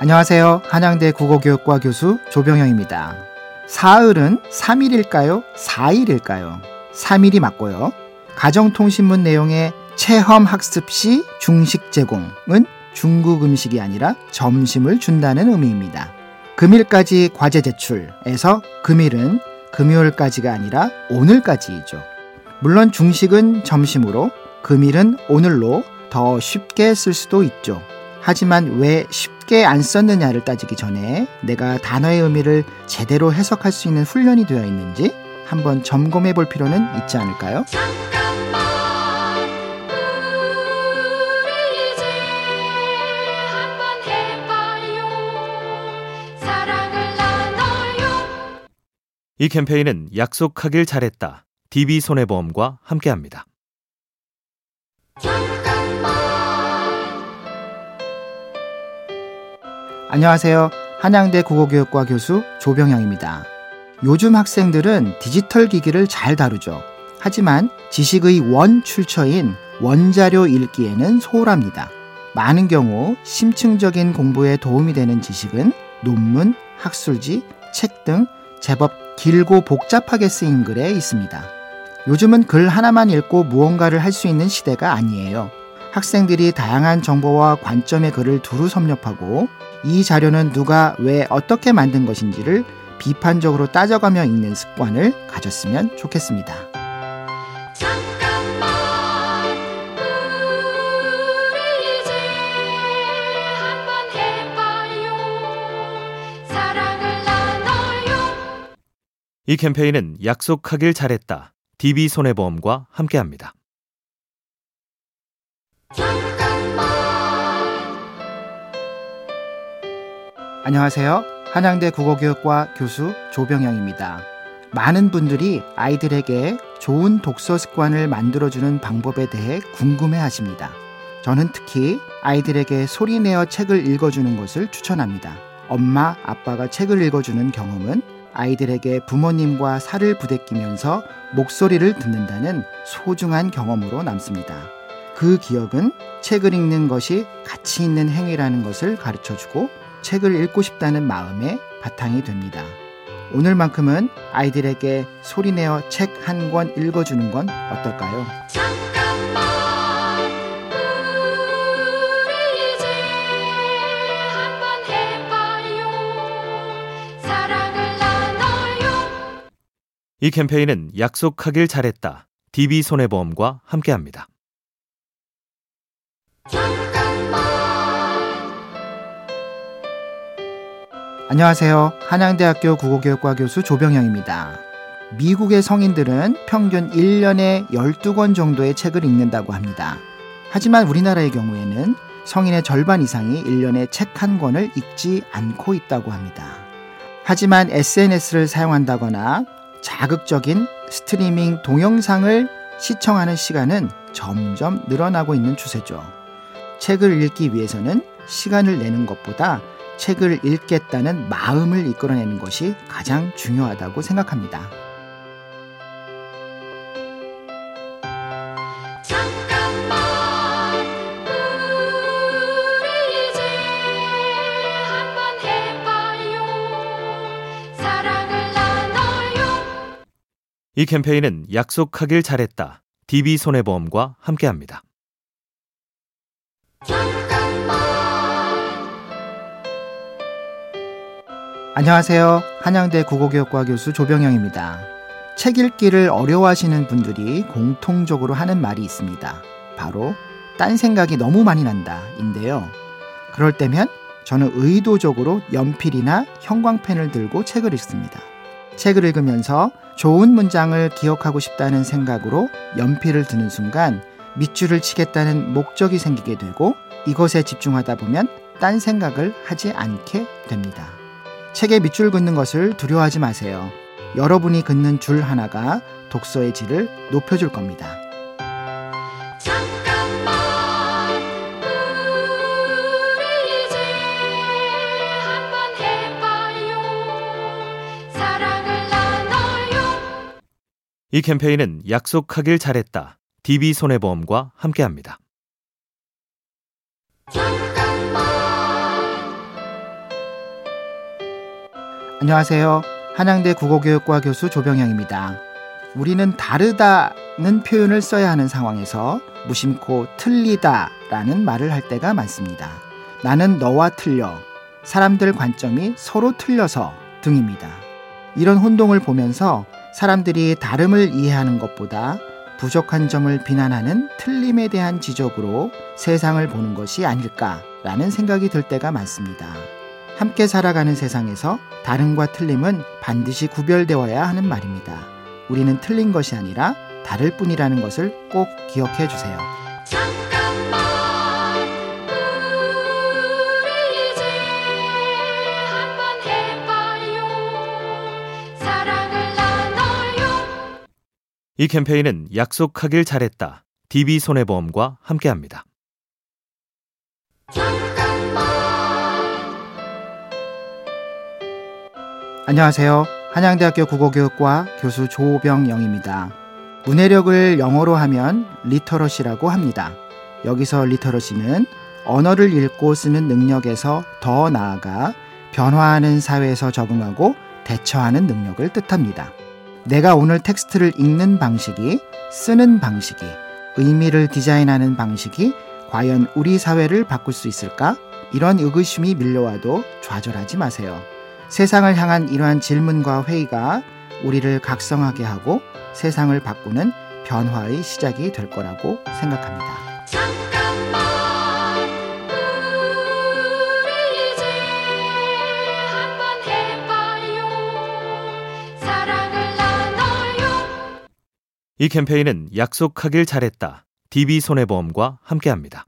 안녕하세요. 한양대 국어교육과 교수 조병영입니다. 사흘은 3일일까요? 4일일까요? 3일이 맞고요. 가정통신문 내용의 체험 학습 시 중식 제공은 중국 음식이 아니라 점심을 준다는 의미입니다. 금일까지 과제 제출에서 금일은 금요일까지가 아니라 오늘까지이죠. 물론 중식은 점심으로 금일은 오늘로 더 쉽게 쓸 수도 있죠. 하지만 왜 쉽게 안 썼느냐를 따지기 전에 내가 단어의 의미를 제대로 해석할 수 있는 훈련이 되어 있는지 한번 점검해 볼 필요는 있지 않을까요? 이 캠페인은 약속하길 잘했다. DB손해보험과 함께합니다. 안녕하세요. 한양대 국어교육과 교수 조병영입니다. 요즘 학생들은 디지털 기기를 잘 다루죠. 하지만 지식의 원 출처인 원자료 읽기에는 소홀합니다. 많은 경우 심층적인 공부에 도움이 되는 지식은 논문, 학술지, 책 등 제법 길고 복잡하게 쓰인 글에 있습니다. 요즘은 글 하나만 읽고 무언가를 할 수 있는 시대가 아니에요. 학생들이 다양한 정보와 관점의 글을 두루 섭렵하고 이 자료는 누가 왜 어떻게 만든 것인지를 비판적으로 따져가며 읽는 습관을 가졌으면 좋겠습니다. 이 캠페인은 약속하길 잘했다. DB손해보험과 함께합니다. 안녕하세요. 한양대 국어교육과 교수 조병영입니다. 많은 분들이 아이들에게 좋은 독서 습관을 만들어주는 방법에 대해 궁금해 하십니다. 저는 특히 아이들에게 소리내어 책을 읽어주는 것을 추천합니다. 엄마, 아빠가 책을 읽어주는 경험은 아이들에게 부모님과 살을 부대끼면서 목소리를 듣는다는 소중한 경험으로 남습니다. 그 기억은 책을 읽는 것이 가치 있는 행위라는 것을 가르쳐 주고 책을 읽고 싶다는 마음의 바탕이 됩니다. 오늘만큼은 아이들에게 소리내어 책 한 권 읽어주는 건 어떨까요? 이 캠페인은 약속하길 잘했다. DB손해보험과 함께합니다. 안녕하세요. 한양대학교 국어교육과 교수 조병영입니다. 미국의 성인들은 평균 1년에 12권 정도의 책을 읽는다고 합니다. 하지만 우리나라의 경우에는 성인의 절반 이상이 1년에 책 한 권을 읽지 않고 있다고 합니다. 하지만 SNS를 사용한다거나 자극적인 스트리밍 동영상을 시청하는 시간은 점점 늘어나고 있는 추세죠. 책을 읽기 위해서는 시간을 내는 것보다 책을 읽겠다는 마음을 이끌어내는 것이 가장 중요하다고 생각합니다. 이 캠페인은 약속하길 잘했다. DB손해보험과 함께합니다. 안녕하세요. 한양대 국어교육과 교수 조병영입니다. 책 읽기를 어려워하시는 분들이 공통적으로 하는 말이 있습니다. 바로 딴 생각이 너무 많이 난다 인데요. 그럴 때면 저는 의도적으로 연필이나 형광펜을 들고 책을 읽습니다. 책을 읽으면서 좋은 문장을 기억하고 싶다는 생각으로 연필을 드는 순간 밑줄을 치겠다는 목적이 생기게 되고 이것에 집중하다 보면 딴 생각을 하지 않게 됩니다. 책에 밑줄 긋는 것을 두려워하지 마세요. 여러분이 긋는 줄 하나가 독서의 질을 높여줄 겁니다. 이 캠페인은 약속하길 잘했다. DB손해보험과 함께합니다. 안녕하세요. 한양대 국어교육과 교수 조병영입니다. 우리는 다르다는 표현을 써야 하는 상황에서 무심코 틀리다라는 말을 할 때가 많습니다. 나는 너와 틀려. 사람들 관점이 서로 틀려서 등입니다. 이런 혼동을 보면서 사람들이 다름을 이해하는 것보다 부족한 점을 비난하는 틀림에 대한 지적으로 세상을 보는 것이 아닐까라는 생각이 들 때가 많습니다. 함께 살아가는 세상에서 다름과 틀림은 반드시 구별되어야 하는 말입니다. 우리는 틀린 것이 아니라 다를 뿐이라는 것을 꼭 기억해 주세요. 잠깐만 우리 이제 한번 해봐요 사랑을 나눠요 이 캠페인은 약속하길 잘했다. DB손해보험과 함께합니다. 안녕하세요. 한양대학교 국어교육과 교수 조병영입니다. 문해력을 영어로 하면 literacy라고 합니다. 여기서 리터러시는 언어를 읽고 쓰는 능력에서 더 나아가 변화하는 사회에서 적응하고 대처하는 능력을 뜻합니다. 내가 오늘 텍스트를 읽는 방식이 쓰는 방식이 의미를 디자인하는 방식이 과연 우리 사회를 바꿀 수 있을까? 이런 의구심이 밀려와도 좌절하지 마세요. 세상을 향한 이러한 질문과 회의가 우리를 각성하게 하고 세상을 바꾸는 변화의 시작이 될 거라고 생각합니다. 잠깐만 우리 이제 한번 해봐요 사랑을 나눠요 이 캠페인은 약속하길 잘했다. DB손해보험과 함께합니다.